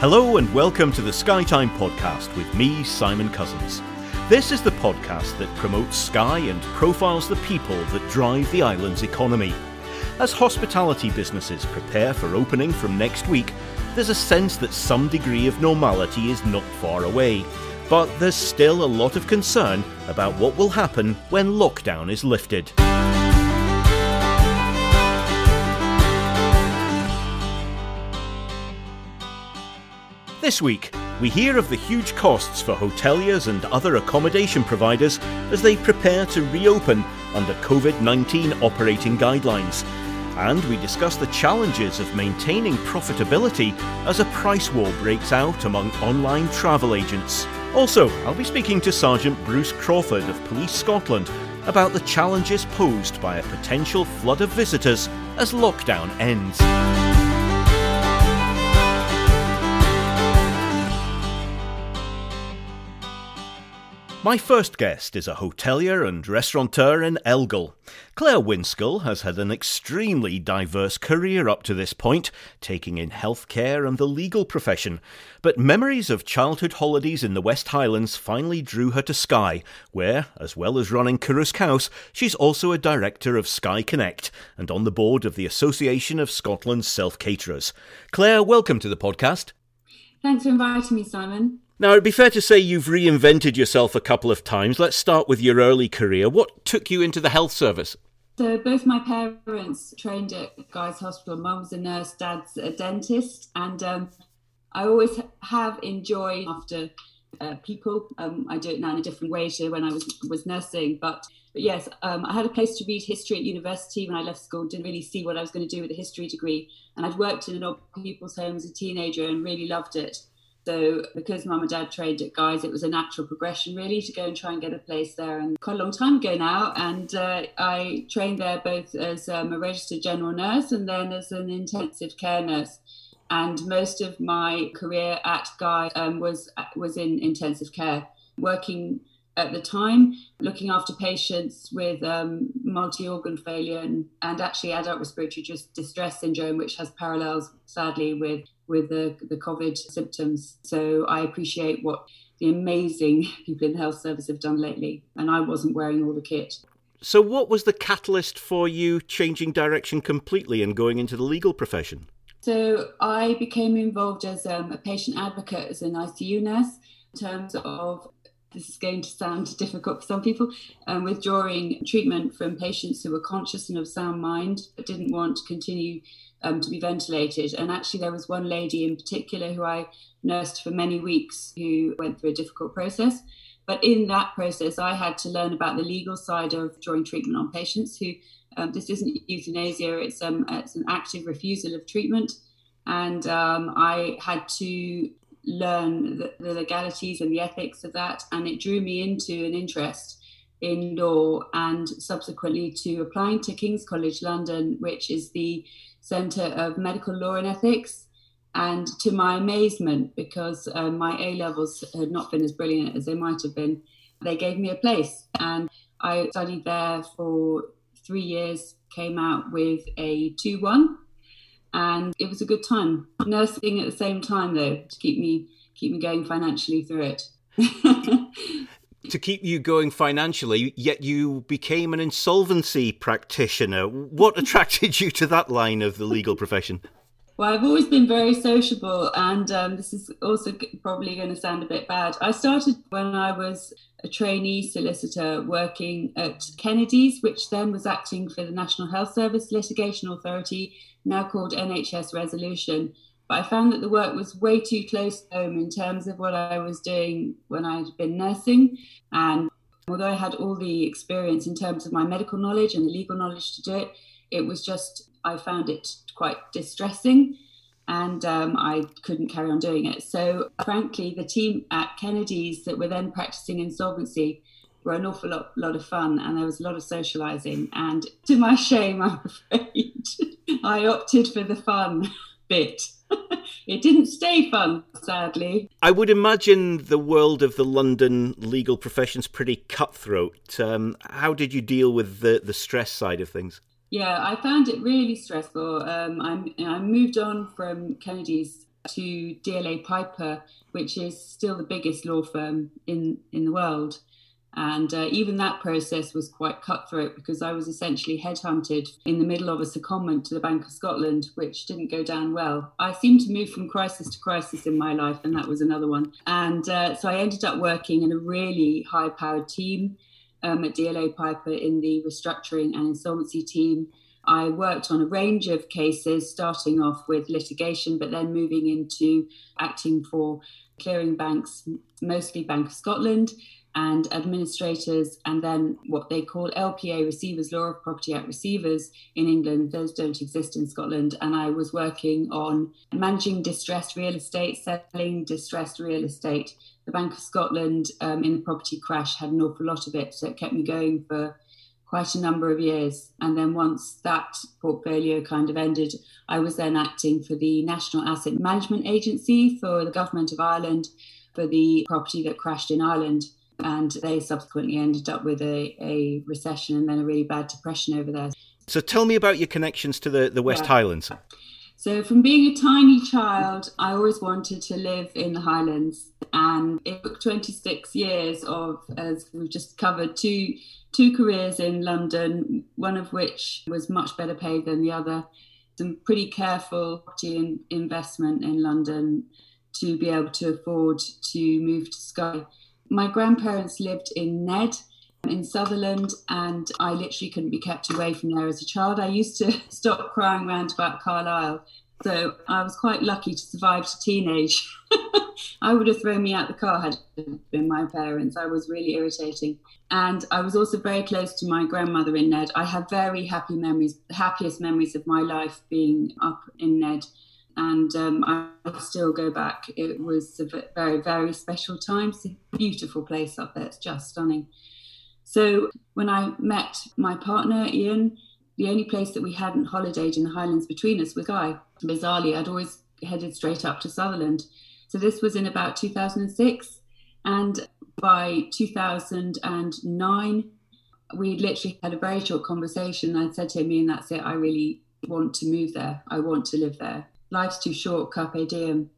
Hello and welcome to the Skye Time podcast with me, Simon Cousins. This is the podcast that promotes Skye and profiles the people that drive the island's economy. As hospitality businesses prepare for opening from next week, there's a sense that some degree of normality is not far away. But there's still a lot of concern about what will happen when lockdown is lifted. This week, we hear of the huge costs for hoteliers and other accommodation providers as they prepare to reopen under COVID 19 operating guidelines. And we discuss the challenges of maintaining profitability as a price war breaks out among online travel agents. Also, I'll be speaking to Sergeant Bruce Crawford of Police Scotland about the challenges posed by a potential flood of visitors as lockdown ends. My first guest is a hotelier and restaurateur in Elgol. Claire Winskill has had an extremely diverse career up to this point, taking in healthcare and the legal profession. But memories of childhood holidays in the West Highlands finally drew her to Skye, where, as well as running Coruisk House, she's also a director of Skye Connect and on the board of the Association of Scotland's Self Caterers. Claire, welcome to the podcast. Thanks for inviting me, Simon. Now, it'd be fair to say you've reinvented yourself a couple of times. Let's start with your early career. What took you into the health service? So, both my parents trained at Guy's Hospital. Mum was a nurse, dad's a dentist. And um, I always have enjoyed after uh, people. Um, I do it now in a different way to when I was, was nursing. But, but yes, um, I had a place to read history at university when I left school. Didn't really see what I was going to do with a history degree. And I'd worked in an old people's home as a teenager and really loved it. So because mum and dad trained at Guy's, it was a natural progression really to go and try and get a place there. And quite a long time ago now, and uh, I trained there both as um, a registered general nurse and then as an intensive care nurse. And most of my career at Guy um, was was in intensive care, working at the time, looking after patients with um, multi organ failure and, and actually adult respiratory distress syndrome, which has parallels, sadly, with, with the, the COVID symptoms. So I appreciate what the amazing people in the health service have done lately. And I wasn't wearing all the kit. So, what was the catalyst for you changing direction completely and going into the legal profession? So, I became involved as um, a patient advocate, as an ICU nurse, in terms of this is going to sound difficult for some people, um, withdrawing treatment from patients who were conscious and of sound mind but didn't want to continue um, to be ventilated. And actually, there was one lady in particular who I nursed for many weeks who went through a difficult process. But in that process, I had to learn about the legal side of drawing treatment on patients who um, this isn't euthanasia, it's, um, it's an active refusal of treatment. And um, I had to learn the, the, legalities and the ethics of that. And it drew me into an interest in law and subsequently to applying to King's College London, which is the Centre of Medical Law and Ethics. And to my amazement, because um, my A levels had not been as brilliant as they might have been, they gave me a place. And I studied there for three years, came out with a 2 1 and it was a good time. Nursing at the same time though to keep me keep me going financially through it. to keep you going financially, yet you became an insolvency practitioner. What attracted you to that line of the legal profession? Well, I've always been very sociable, and um, this is also probably going to sound a bit bad. I started when I was a trainee solicitor working at Kennedy's, which then was acting for the National Health Service Litigation Authority, now called NHS Resolution. But I found that the work was way too close to home in terms of what I was doing when I'd been nursing. And although I had all the experience in terms of my medical knowledge and the legal knowledge to do it, it was just, I found it quite distressing and um, I couldn't carry on doing it. So, frankly, the team at Kennedy's that were then practicing insolvency were an awful lot, lot of fun and there was a lot of socializing. And to my shame, I'm afraid, I opted for the fun bit. it didn't stay fun, sadly. I would imagine the world of the London legal profession's pretty cutthroat. Um, how did you deal with the, the stress side of things? Yeah, I found it really stressful. Um, i I moved on from Kennedy's to DLA Piper, which is still the biggest law firm in, in the world. And uh, even that process was quite cutthroat because I was essentially headhunted in the middle of a secondment to the Bank of Scotland, which didn't go down well. I seemed to move from crisis to crisis in my life, and that was another one. And uh, so I ended up working in a really high powered team um, at DLA Piper in the restructuring and insolvency team. I worked on a range of cases, starting off with litigation, but then moving into acting for clearing banks, mostly Bank of Scotland, and administrators, and then what they call LPA receivers, Law of Property Act receivers in England. Those don't exist in Scotland. And I was working on managing distressed real estate, selling distressed real estate. The Bank of Scotland um, in the property crash had an awful lot of it, so it kept me going for quite a number of years. And then once that portfolio kind of ended, I was then acting for the National Asset Management Agency for the Government of Ireland for the property that crashed in Ireland and they subsequently ended up with a, a recession and then a really bad depression over there. So tell me about your connections to the, the West yeah. Highlands. So, from being a tiny child, I always wanted to live in the Highlands, and it took 26 years of, as we've just covered, two two careers in London, one of which was much better paid than the other. Some pretty careful property investment in London to be able to afford to move to Skye my grandparents lived in Nedd in Sutherland, and I literally couldn't be kept away from there as a child. I used to stop crying round about Carlisle. So I was quite lucky to survive to teenage. I would have thrown me out the car had it been my parents. I was really irritating. And I was also very close to my grandmother in Nedd. I have very happy memories, happiest memories of my life being up in Nedd and um, I still go back. It was a very, very special time. It's a beautiful place up there. It's just stunning. So when I met my partner, Ian, the only place that we hadn't holidayed in the Highlands between us was Skye. Bizarrely, I'd always headed straight up to Sutherland. So this was in about 2006. And by 2009, we literally had a very short conversation. I said to him, Ian, that's it. I really want to move there. I want to live there life's too short, carpe diem.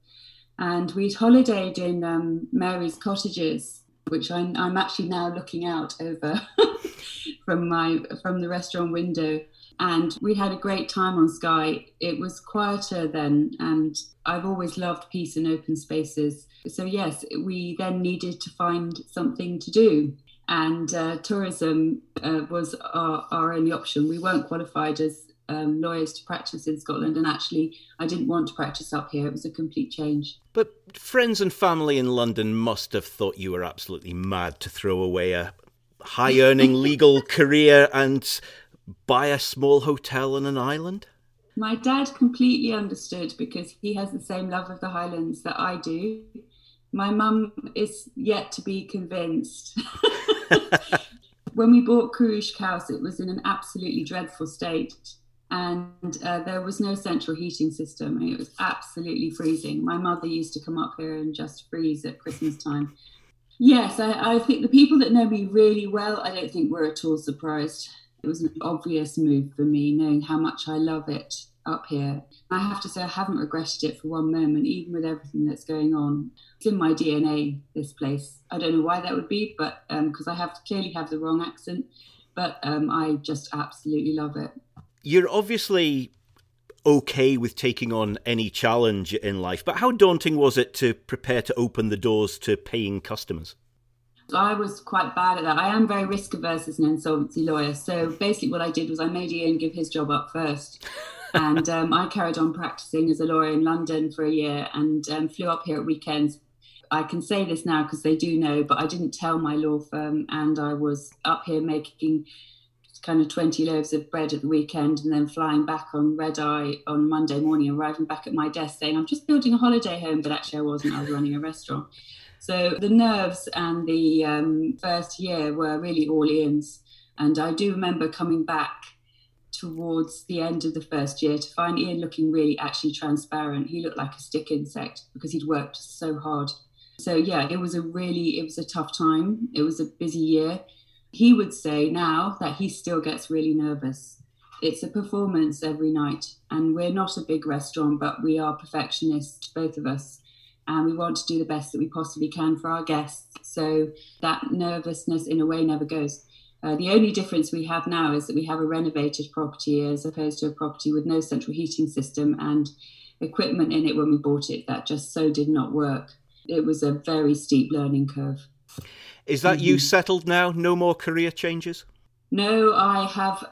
And we'd holidayed in um, Mary's cottages, which I'm, I'm actually now looking out over from my from the restaurant window. And we had a great time on Skye. It was quieter then, and I've always loved peace and open spaces. So yes, we then needed to find something to do and uh, tourism uh, was our, our, only option. We weren't qualified as um, lawyers to practice in Scotland, and actually, I didn't want to practice up here. It was a complete change. But friends and family in London must have thought you were absolutely mad to throw away a high earning legal career and buy a small hotel on an island. My dad completely understood because he has the same love of the Highlands that I do. My mum is yet to be convinced. when we bought Coruisk House, it was in an absolutely dreadful state and uh, there was no central heating system. It was absolutely freezing. My mother used to come up here and just freeze at Christmas time. Yes, I, I, think the people that know me really well, I don't think were at all surprised. It was an obvious move for me, knowing how much I love it up here. I have to say, I haven't regretted it for one moment, even with everything that's going on. It's in my DNA, this place. I don't know why that would be, but because um, I have clearly have the wrong accent, but um, I just absolutely love it you're obviously okay with taking on any challenge in life, but how daunting was it to prepare to open the doors to paying customers? I was quite bad at that. I am very risk averse as an insolvency lawyer. So basically, what I did was I made Ian give his job up first. and um, I carried on practicing as a lawyer in London for a year and um, flew up here at weekends. I can say this now because they do know, but I didn't tell my law firm, and I was up here making kind of 20 loaves of bread at the weekend and then flying back on red eye on Monday morning, arriving back at my desk saying, I'm just building a holiday home, but actually I wasn't, I was running a restaurant. So the nerves and the um, first year were really all ins. And I do remember coming back towards the end of the first year to find Ian looking really actually transparent. He looked like a stick insect because he'd worked so hard. So yeah, it was a really, it was a tough time. It was a busy year he would say now that he still gets really nervous. it's a performance every night. And we're not a big restaurant, but we are perfectionists, both of us. And we want to do the best that we possibly can for our guests. So that nervousness, in a way, never goes. Uh, the only difference we have now is that we have a renovated property as opposed to a property with no central heating system and equipment in it when we bought it that just so did not work. It was a very steep learning curve. Is that mm-hmm. you settled now? No more career changes? No, I have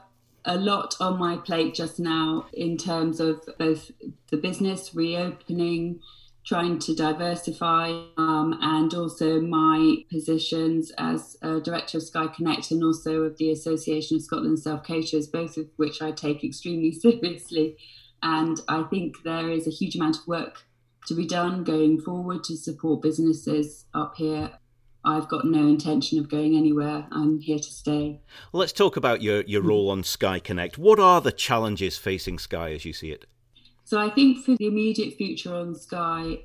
a lot on my plate just now in terms of both the business reopening, trying to diversify, um, and also my positions as director of Skye Connect and also of the Association of Scotland Self Caterers, both of which I take extremely seriously. And I think there is a huge amount of work to be done going forward to support businesses up here I've got no intention of going anywhere. I'm here to stay. Well, let's talk about your, your hmm. role on Skye Connect. What are the challenges facing Skye as you see it? So, I think for the immediate future on Skye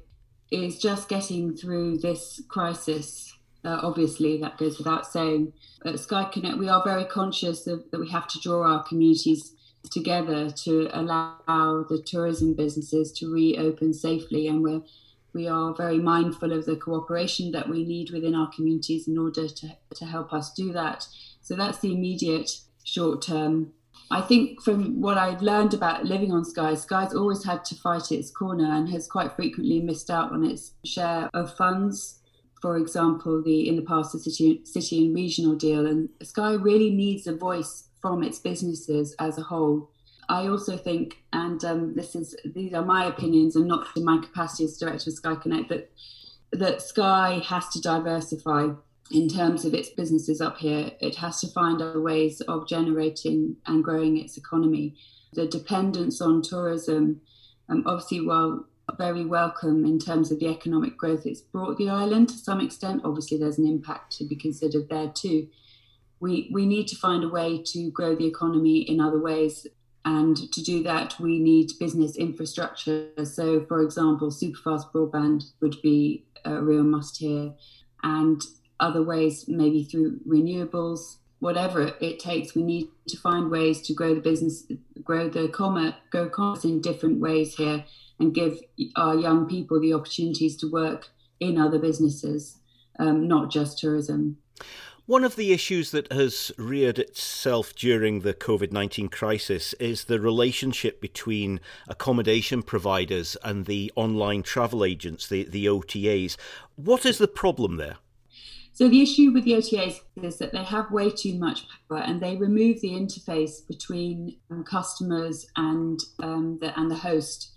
is just getting through this crisis. Uh, obviously, that goes without saying. At Skye Connect, we are very conscious of, that we have to draw our communities together to allow the tourism businesses to reopen safely, and we're we are very mindful of the cooperation that we need within our communities in order to, to help us do that. So that's the immediate short term. I think from what I've learned about living on Skye, Skye's always had to fight its corner and has quite frequently missed out on its share of funds. For example, the in the past the city, city and regional deal, and Skye really needs a voice from its businesses as a whole I also think, and um, this is these are my opinions and not in my capacity as director of Skye Connect, that that Skye has to diversify in terms of its businesses up here. It has to find other ways of generating and growing its economy. The dependence on tourism, um, obviously, while very welcome in terms of the economic growth it's brought the island to some extent. Obviously, there's an impact to be considered there too. We, we need to find a way to grow the economy in other ways and to do that, we need business infrastructure. So, for example, superfast broadband would be a real must here, and other ways, maybe through renewables, whatever it takes. We need to find ways to grow the business, grow the commerce, grow commerce in different ways here, and give our young people the opportunities to work in other businesses, um, not just tourism. One of the issues that has reared itself during the COVID 19 crisis is the relationship between accommodation providers and the online travel agents, the, the OTAs. What is the problem there? So, the issue with the OTAs is that they have way too much power and they remove the interface between um, customers and, um, the, and the host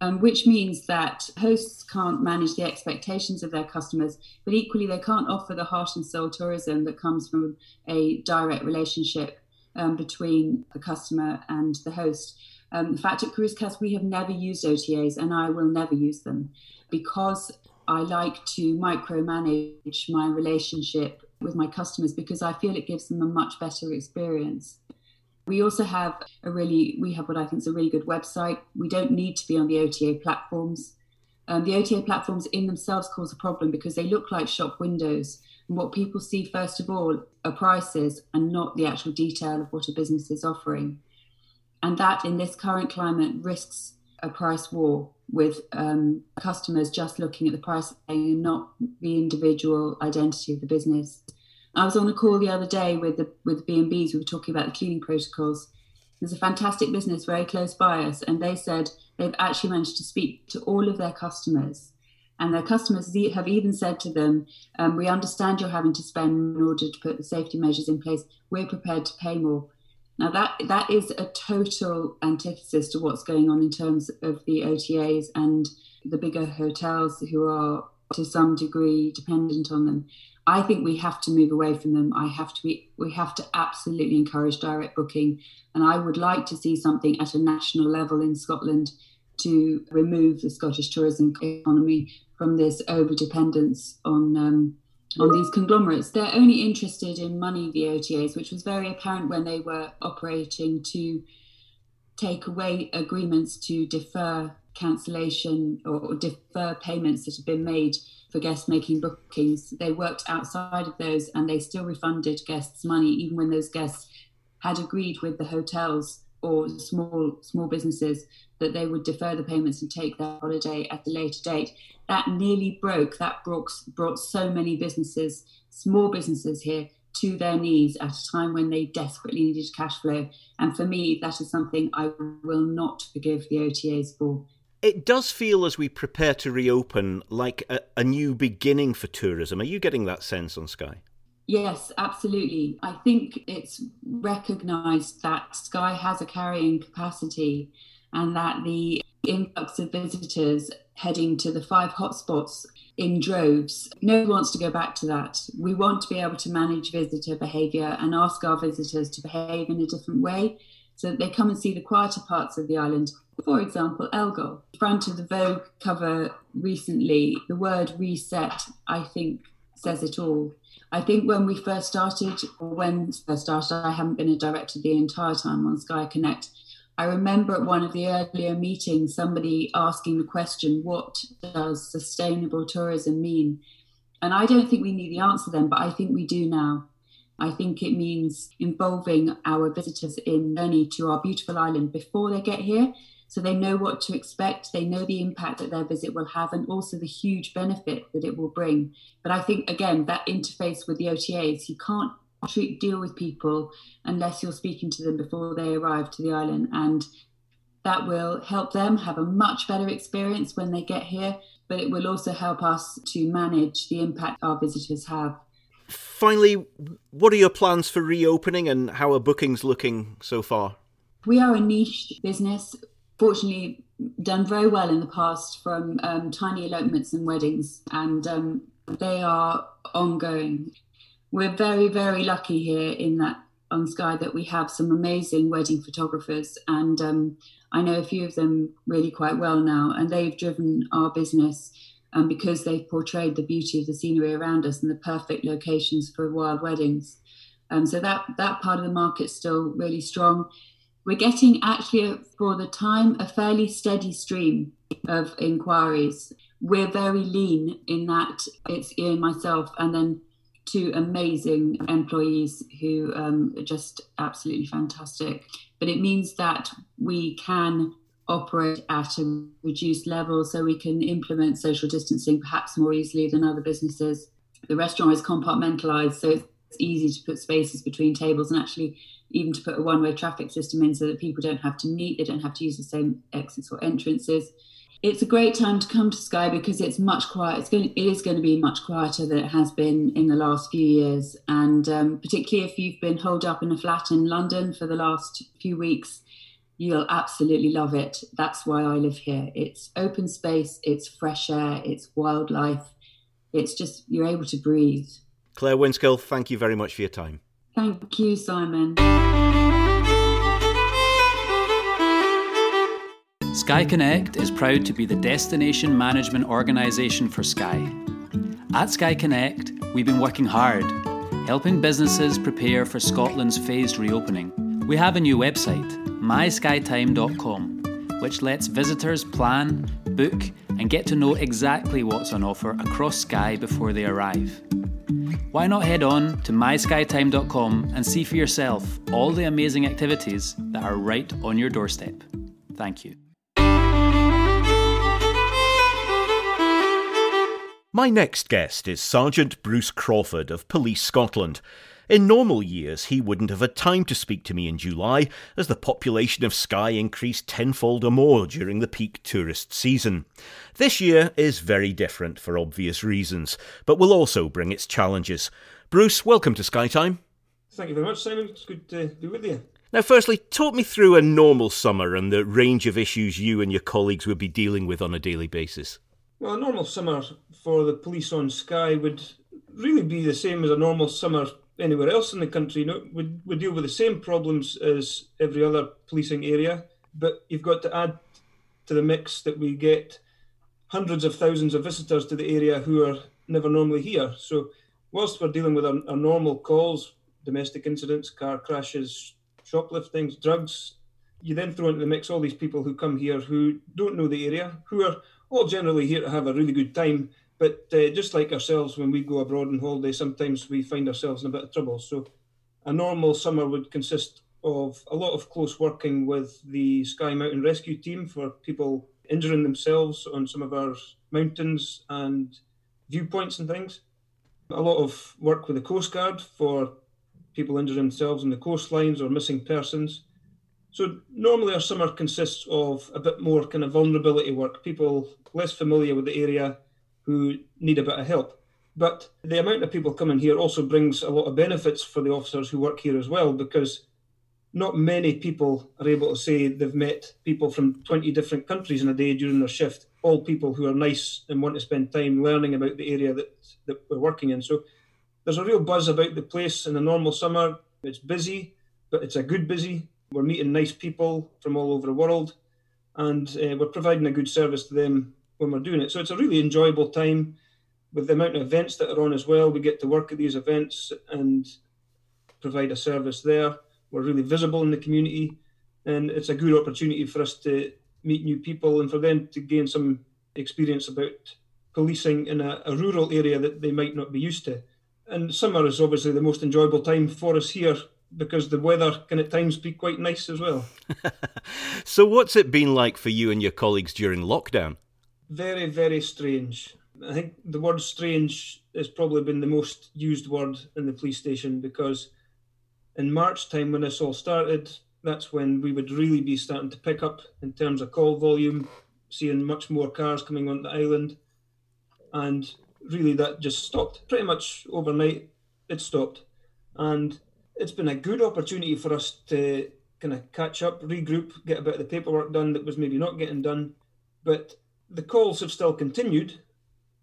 um, which means that hosts can't manage the expectations of their customers, but equally they can't offer the heart and soul tourism that comes from a direct relationship um, between the customer and the host. Um, in fact, at Cruisecast, we have never used OTAs, and I will never use them because I like to micromanage my relationship with my customers because I feel it gives them a much better experience. We also have a really, we have what I think is a really good website. We don't need to be on the OTA platforms. Um, the OTA platforms in themselves cause a problem because they look like shop windows. And what people see, first of all, are prices and not the actual detail of what a business is offering. And that, in this current climate, risks a price war with um, customers just looking at the price and not the individual identity of the business. I was on a call the other day with the with B and B's. We were talking about the cleaning protocols. There's a fantastic business very close by us, and they said they've actually managed to speak to all of their customers, and their customers have even said to them, um, "We understand you're having to spend in order to put the safety measures in place. We're prepared to pay more." Now that that is a total antithesis to what's going on in terms of the OTAs and the bigger hotels who are to some degree dependent on them. I think we have to move away from them. I have to be, we have to absolutely encourage direct booking. And I would like to see something at a national level in Scotland to remove the Scottish tourism economy from this over dependence on um, on these conglomerates. They're only interested in money, the OTAs, which was very apparent when they were operating to take away agreements to defer cancellation or defer payments that have been made for guests making bookings. They worked outside of those and they still refunded guests money, even when those guests had agreed with the hotels or small small businesses that they would defer the payments and take their holiday at a later date. That nearly broke. That brought brought so many businesses, small businesses here, to their knees at a time when they desperately needed cash flow. And for me, that is something I will not forgive the OTAs for. It does feel as we prepare to reopen like a, a new beginning for tourism. Are you getting that sense on Skye? Yes, absolutely. I think it's recognised that Skye has a carrying capacity and that the influx of visitors heading to the five hotspots in droves, no one wants to go back to that. We want to be able to manage visitor behaviour and ask our visitors to behave in a different way so that they come and see the quieter parts of the island. For example, Elgol. Front of the Vogue cover recently, the word reset, I think, says it all. I think when we first started, or when first started, I haven't been a director the entire time on Skye Connect. I remember at one of the earlier meetings, somebody asking the question, What does sustainable tourism mean? And I don't think we knew the answer then, but I think we do now. I think it means involving our visitors in journey to our beautiful island before they get here so they know what to expect, they know the impact that their visit will have, and also the huge benefit that it will bring. But I think, again, that interface with the OTAs, you can't treat, deal with people unless you're speaking to them before they arrive to the island. And that will help them have a much better experience when they get here, but it will also help us to manage the impact our visitors have. Finally, what are your plans for reopening and how are bookings looking so far? We are a niche business fortunately done very well in the past from um, tiny elopements and weddings, and um, they are ongoing. We're very, very lucky here in that on Skye that we have some amazing wedding photographers, and um, I know a few of them really quite well now, and they've driven our business. Um, because they've portrayed the beauty of the scenery around us and the perfect locations for wild weddings. Um, so that that part of the market's still really strong we're getting actually for the time a fairly steady stream of inquiries. We're very lean in that it's Ian, myself, and then two amazing employees who um, are just absolutely fantastic. But it means that we can operate at a reduced level so we can implement social distancing perhaps more easily than other businesses. The restaurant is compartmentalized, so it's easy to put spaces between tables and actually even to put a one-way traffic system in so that people don't have to meet, they don't have to use the same exits or entrances. It's a great time to come to Skye because it's much quieter. It's going, to, it is going to be much quieter than it has been in the last few years, and um, particularly if you've been holed up in a flat in London for the last few weeks, you'll absolutely love it. That's why I live here. It's open space, it's fresh air, it's wildlife. It's just you're able to breathe. Claire Winskill, thank you very much for your time. Thank you, Simon. Skye Connect is proud to be the destination management organisation for Skye. At Skye Connect, we've been working hard, helping businesses prepare for Scotland's phased reopening. We have a new website, myskytime.com, which lets visitors plan, book, and get to know exactly what's on offer across Skye before they arrive. Why not head on to myskytime.com and see for yourself all the amazing activities that are right on your doorstep? Thank you. My next guest is Sergeant Bruce Crawford of Police Scotland. In normal years, he wouldn't have had time to speak to me in July, as the population of Skye increased tenfold or more during the peak tourist season. This year is very different for obvious reasons, but will also bring its challenges. Bruce, welcome to Skye Time. Thank you very much, Simon. It's good to be with you. Now, firstly, talk me through a normal summer and the range of issues you and your colleagues would be dealing with on a daily basis. Well, a normal summer for the police on Skye would really be the same as a normal summer anywhere else in the country. You know, we, we deal with the same problems as every other policing area, but you've got to add to the mix that we get hundreds of thousands of visitors to the area who are never normally here. So, whilst we're dealing with our, our normal calls, domestic incidents, car crashes, shopliftings, drugs, you then throw into the mix all these people who come here who don't know the area, who are all generally here to have a really good time but uh, just like ourselves, when we go abroad on holiday, sometimes we find ourselves in a bit of trouble. So, a normal summer would consist of a lot of close working with the Skye Mountain Rescue Team for people injuring themselves on some of our mountains and viewpoints and things. A lot of work with the Coast Guard for people injuring themselves on the coastlines or missing persons. So normally our summer consists of a bit more kind of vulnerability work, people less familiar with the area who need a bit of help. But the amount of people coming here also brings a lot of benefits for the officers who work here as well, because not many people are able to say they've met people from 20 different countries in a day during their shift, all people who are nice and want to spend time learning about the area that, that we're working in. So there's a real buzz about the place in the normal summer. It's busy, but it's a good busy. We're meeting nice people from all over the world, and uh, we're providing a good service to them when we're doing it. So it's a really enjoyable time with the amount of events that are on as well. We get to work at these events and provide a service there. We're really visible in the community, and it's a good opportunity for us to meet new people and for them to gain some experience about policing in a, a rural area that they might not be used to. And summer is obviously the most enjoyable time for us here because the weather can at times be quite nice as well. so, what's it been like for you and your colleagues during lockdown? Very, very strange. I think the word strange has probably been the most used word in the police station because in March time, when this all started, that's when we would really be starting to pick up in terms of call volume, seeing much more cars coming on the island. And really, that just stopped pretty much overnight. It stopped. And it's been a good opportunity for us to kind of catch up, regroup, get a bit of the paperwork done that was maybe not getting done. But the calls have still continued.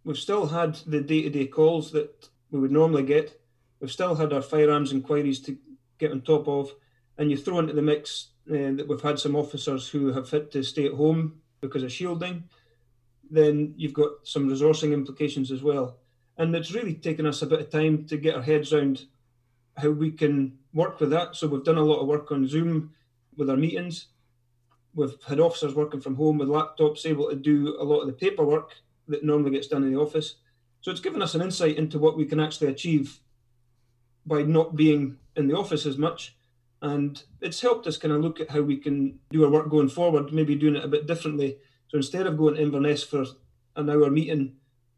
We've still had the day to day calls that we would normally get. We've still had our firearms inquiries to get on top of. And you throw into the mix uh, that we've had some officers who have had to stay at home because of shielding. Then you've got some resourcing implications as well. And it's really taken us a bit of time to get our heads around how we can work with that. So we've done a lot of work on Zoom with our meetings. We've had officers working from home with laptops, able to do a lot of the paperwork that normally gets done in the office. So it's given us an insight into what we can actually achieve by not being in the office as much. And it's helped us kind of look at how we can do our work going forward, maybe doing it a bit differently. So instead of going to Inverness for an hour meeting,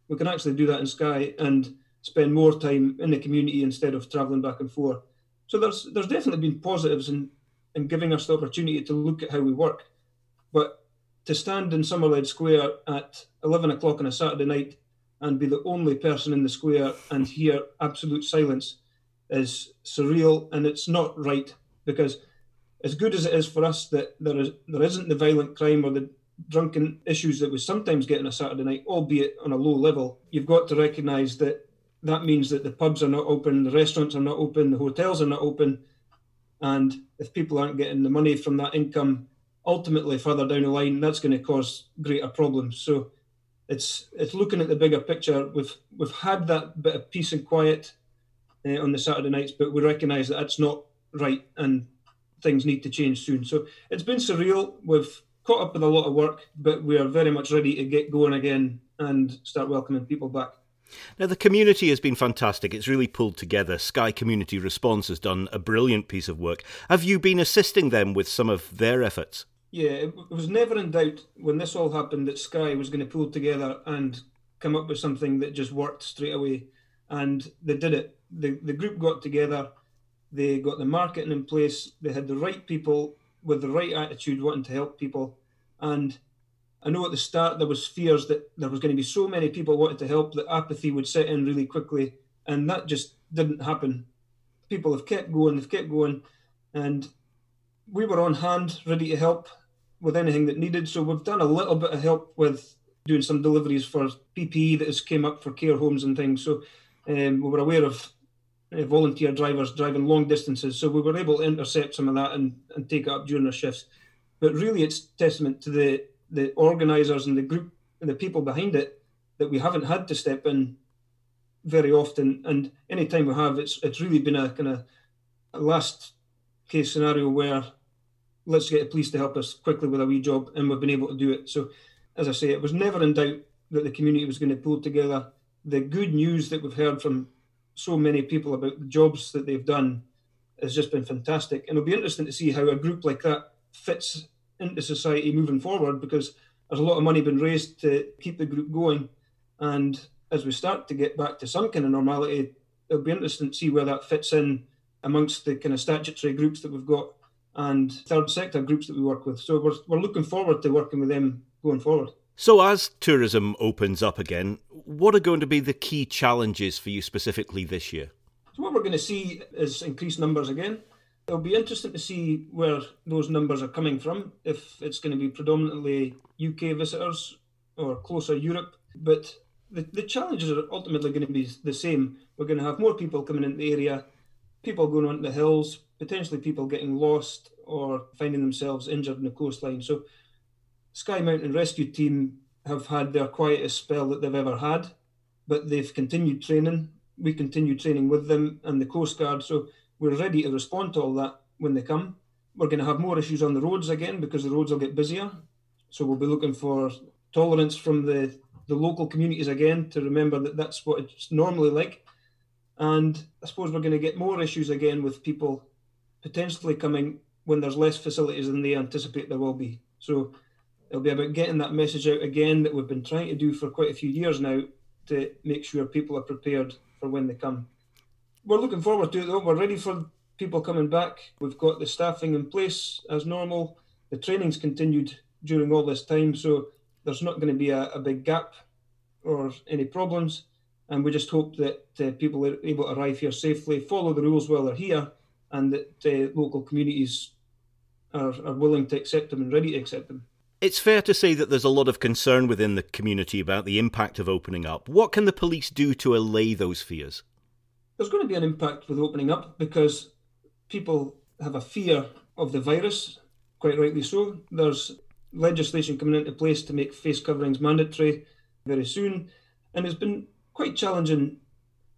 we can actually do that in Skye and spend more time in the community instead of travelling back and forth. So there's there's definitely been positives in, in giving us the opportunity to look at how we work. But to stand in Somerled Square at 11 o'clock on a Saturday night and be the only person in the square and hear absolute silence is surreal and it's not right because as good as it is for us that there is there isn't the violent crime or the drunken issues that we sometimes get on a Saturday night, albeit on a low level, you've got to recognise that that means that the pubs are not open, the restaurants are not open, the hotels are not open. And if people aren't getting the money from that income, ultimately further down the line, that's going to cause greater problems. So it's it's looking at the bigger picture. We've we've had that bit of peace and quiet uh, on the Saturday nights, but we recognise that that's not right and things need to change soon. So it's been surreal. We've caught up with a lot of work, but we are very much ready to get going again and start welcoming people back. Now, the community has been fantastic. It's really pulled together. Skye Community Response has done a brilliant piece of work. Have you been assisting them with some of their efforts? Yeah, it was never in doubt when this all happened that Skye was going to pull together and come up with something that just worked straight away. And they did it. The, the group got together, they got the marketing in place, they had the right people with the right attitude wanting to help people. And I know at the start there was fears that there was going to be so many people wanting to help that apathy would set in really quickly, and that just didn't happen. People have kept going, they've kept going, and we were on hand, ready to help with anything that needed. So we've done a little bit of help with doing some deliveries for PPE that has came up for care homes and things. So um, we were aware of uh, volunteer drivers driving long distances, so we were able to intercept some of that and, and take it up during our shifts. But really, it's testament to the the organisers and the group and the people behind it that we haven't had to step in very often. And any time we have, it's it's really been a kind of a last case scenario where let's get the police to help us quickly with a wee job, and we've been able to do it. So, as I say, it was never in doubt that the community was going to pull together. The good news that we've heard from so many people about the jobs that they've done has just been fantastic. And it'll be interesting to see how a group like that fits into society moving forward because there's a lot of money been raised to keep the group going. And as we start to get back to some kind of normality, it'll be interesting to see where that fits in amongst the kind of statutory groups that we've got and third sector groups that we work with. So we're, we're looking forward to working with them going forward. So, as tourism opens up again, what are going to be the key challenges for you specifically this year? So, what we're going to see is increased numbers again. It'll be interesting to see where those numbers are coming from, if it's going to be predominantly UK visitors or closer Europe. But the, the challenges are ultimately going to be the same. We're going to have more people coming into the area, people going onto the hills, potentially people getting lost or finding themselves injured in the coastline. So, Skye Mountain Rescue Team have had their quietest spell that they've ever had, but they've continued training. We continue training with them and the Coast Guard. So, we're ready to respond to all that when they come. We're going to have more issues on the roads again because the roads will get busier. So, we'll be looking for tolerance from the, the local communities again to remember that that's what it's normally like. And I suppose we're going to get more issues again with people potentially coming when there's less facilities than they anticipate there will be. So it'll be about getting that message out again that we've been trying to do for quite a few years now to make sure people are prepared for when they come. We're looking forward to it though. We're ready for people coming back. We've got the staffing in place as normal. The training's continued during all this time, so there's not going to be a, a big gap or any problems. And we just hope that uh, people are able to arrive here safely, follow the rules while they're here, and that uh, local communities are, are willing to accept them and ready to accept them. It's fair to say that there's a lot of concern within the community about the impact of opening up. What can the police do to allay those fears? There's going to be an impact with opening up because people have a fear of the virus, quite rightly so. There's legislation coming into place to make face coverings mandatory very soon, and it's been quite challenging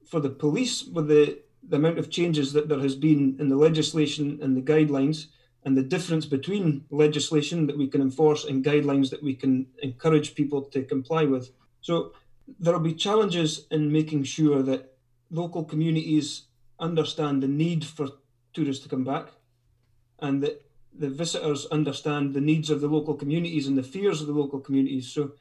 for the police with the the amount of changes that there has been in the legislation and the guidelines and the difference between legislation that we can enforce and guidelines that we can encourage people to comply with. So there will be challenges in making sure that local communities understand the need for tourists to come back and that the visitors understand the needs of the local communities and the fears of the local communities. So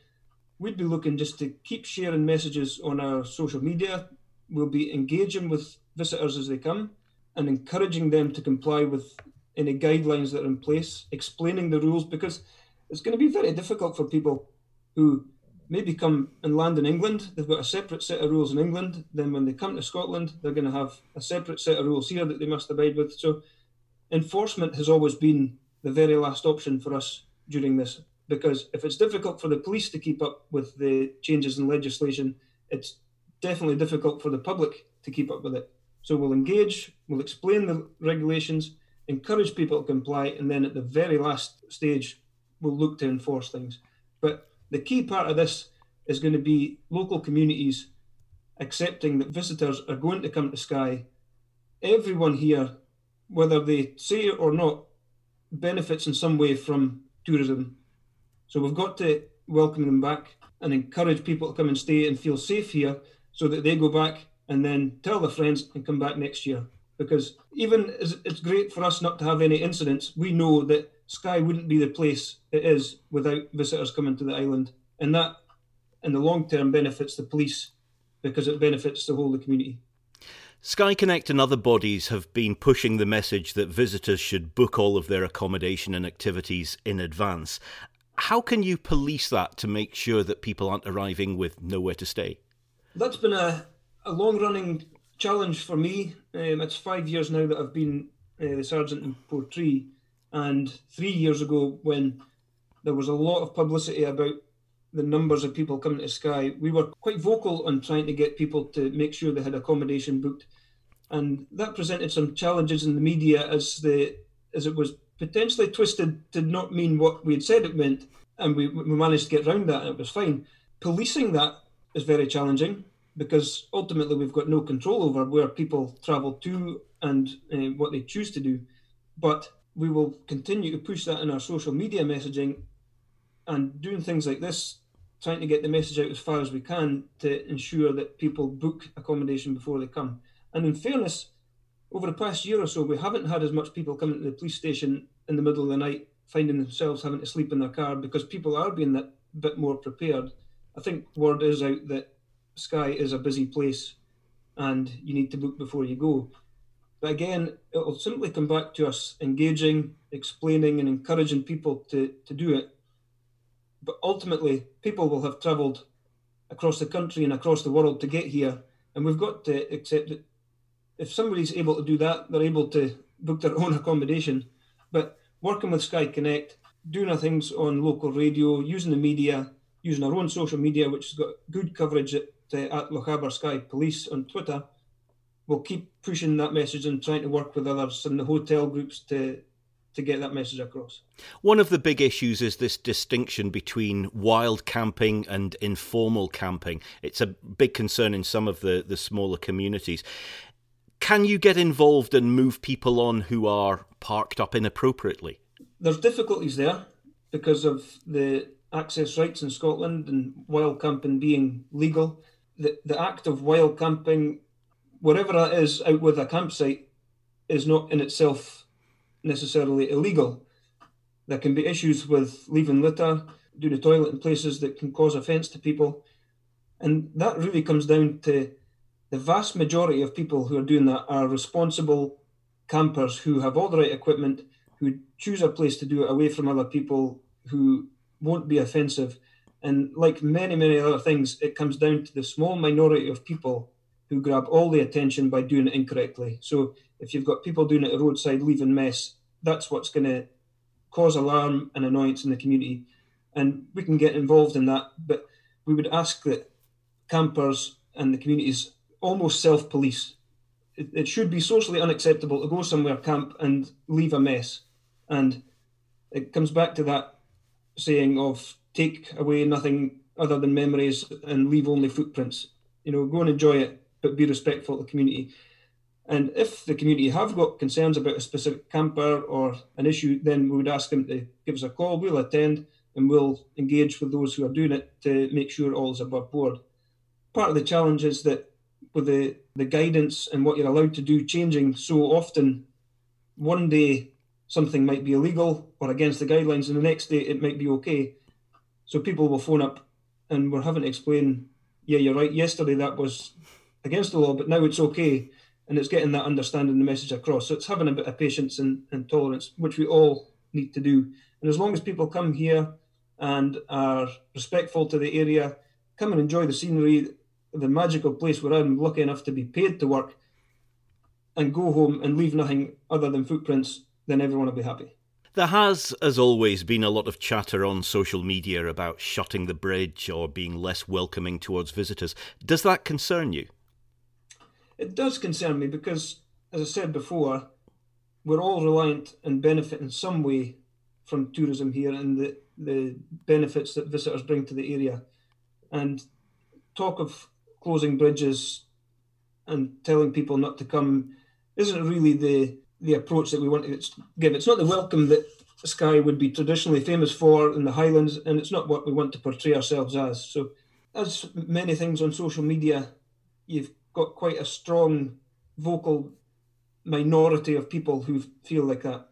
we'd be looking just to keep sharing messages on our social media. We'll be engaging with visitors as they come and encouraging them to comply with any guidelines that are in place, explaining the rules, because it's going to be very difficult for people who maybe come and land in England. They've got a separate set of rules in England. Then when they come to Scotland, they're going to have a separate set of rules here that they must abide with. So enforcement has always been the very last option for us during this, because if it's difficult for the police to keep up with the changes in legislation, it's definitely difficult for the public to keep up with it. So we'll engage, we'll explain the regulations, encourage people to comply, and then at the very last stage, we'll look to enforce things. But the key part of this is going to be local communities accepting that visitors are going to come to Skye. Everyone here, whether they say it or not, benefits in some way from tourism. So we've got to welcome them back and encourage people to come and stay and feel safe here so that they go back and then tell their friends and come back next year. Because even as it's great for us not to have any incidents, we know that Skye wouldn't be the place it is without visitors coming to the island. And that, in the long term, benefits the police because it benefits the whole of the community. Skye Connect and other bodies have been pushing the message that visitors should book all of their accommodation and activities in advance. How can you police that to make sure that people aren't arriving with nowhere to stay? That's been a, a long running challenge for me. Um, it's five years now that I've been uh, the sergeant in Portree, and three years ago, when there was a lot of publicity about the numbers of people coming to Skye, we were quite vocal on trying to get people to make sure they had accommodation booked, and that presented some challenges in the media as the as it was potentially twisted to not mean what we had said it meant, and we, we managed to get around that, and it was fine. Policing that is very challenging because ultimately we've got no control over where people travel to and uh, what they choose to do. But we will continue to push that in our social media messaging and doing things like this, trying to get the message out as far as we can to ensure that people book accommodation before they come. And in fairness, over the past year or so, we haven't had as much people coming to the police station in the middle of the night, finding themselves having to sleep in their car because people are being a bit more prepared. I think word is out that Skye is a busy place and you need to book before you go. But again, it will simply come back to us engaging, explaining, and encouraging people to, to do it. But ultimately, people will have travelled across the country and across the world to get here. And we've got to accept that if somebody's able to do that, they're able to book their own accommodation. But working with SkyeConnect, doing our things on local radio, using the media, using our own social media, which has got good coverage at, uh, at Lochaber Skye Police on Twitter, we'll keep pushing that message and trying to work with others in the hotel groups to to get that message across. One of the big issues is this distinction between wild camping and informal camping. It's a big concern in some of the, the smaller communities. Can you get involved and move people on who are parked up inappropriately? There's difficulties there because of the access rights in Scotland and wild camping being legal. The, the act of wild camping whatever that is out with a campsite is not in itself necessarily illegal. There can be issues with leaving litter, doing the toilet in places that can cause offence to people. And that really comes down to the vast majority of people who are doing that are responsible campers who have all the right equipment, who choose a place to do it away from other people who won't be offensive. And like many, many other things, it comes down to the small minority of people who grab all the attention by doing it incorrectly. So if you've got people doing it at roadside leaving mess, that's what's going to cause alarm and annoyance in the community. And we can get involved in that, but we would ask that campers and the communities almost self police. It, it should be socially unacceptable to go somewhere, camp, and leave a mess. And it comes back to that saying of take away nothing other than memories and leave only footprints. You know, go and enjoy it but be respectful of the community. And if the community have got concerns about a specific camper or an issue, then we would ask them to give us a call. We'll attend and we'll engage with those who are doing it to make sure all is above board. Part of the challenge is that with the, the guidance and what you're allowed to do changing so often, one day something might be illegal or against the guidelines, and the next day it might be okay. So people will phone up and we're having to explain, yeah, you're right, yesterday that was against the law, but now it's okay. And it's getting that understanding the message across. So it's having a bit of patience and, and tolerance, which we all need to do. And as long as people come here and are respectful to the area, come and enjoy the scenery, the magical place where I'm lucky enough to be paid to work, and go home and leave nothing other than footprints, then everyone will be happy. There has, as always, been a lot of chatter on social media about shutting the bridge or being less welcoming towards visitors. Does that concern you? It does concern me because, as I said before, we're all reliant and benefit in some way from tourism here and the, the benefits that visitors bring to the area. And talk of closing bridges and telling people not to come isn't really the the approach that we want to give. It's not the welcome that Skye would be traditionally famous for in the Highlands, and it's not what we want to portray ourselves as. So, as many things on social media, you've got quite a strong vocal minority of people who feel like that.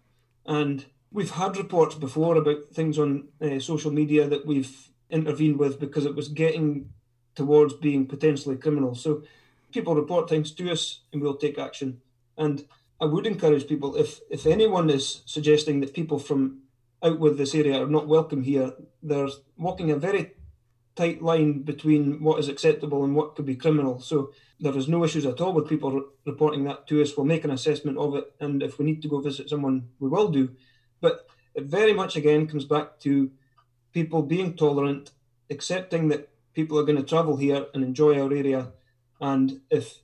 And we've had reports before about things on uh, social media that we've intervened with because it was getting towards being potentially criminal. So people report things to us and we'll take action. And I would encourage people if if anyone is suggesting that people from out with this area are not welcome here, they're walking a very tight line between what is acceptable and what could be criminal. So there is no issues at all with people re- reporting that to us. We'll make an assessment of it, and if we need to go visit someone, we will do. But it very much again comes back to people being tolerant, accepting that people are going to travel here and enjoy our area, and if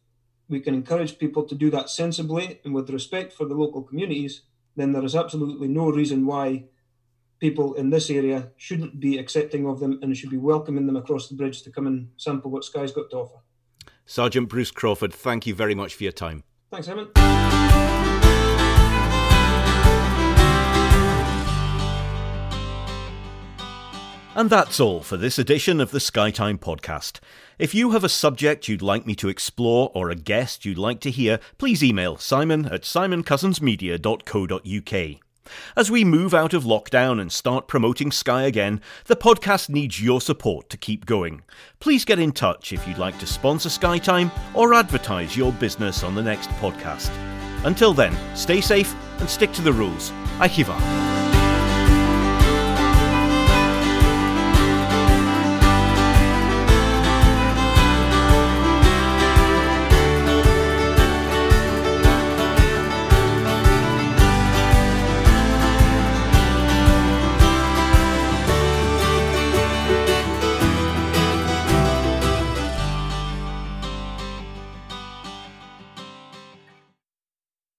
we can encourage people to do that sensibly and with respect for the local communities, then there is absolutely no reason why people in this area shouldn't be accepting of them and should be welcoming them across the bridge to come and sample what Skye's got to offer. Sergeant Bruce Crawford, thank you very much for your time. Thanks, Evan. And that's all for this edition of the Skye Time podcast. If you have a subject you'd like me to explore or a guest you'd like to hear, please email simon at simoncousinsmedia.co.uk. As we move out of lockdown and start promoting Skye again, the podcast needs your support to keep going. Please get in touch if you'd like to sponsor Skye Time or advertise your business on the next podcast. Until then, stay safe and stick to the rules. Aichiva.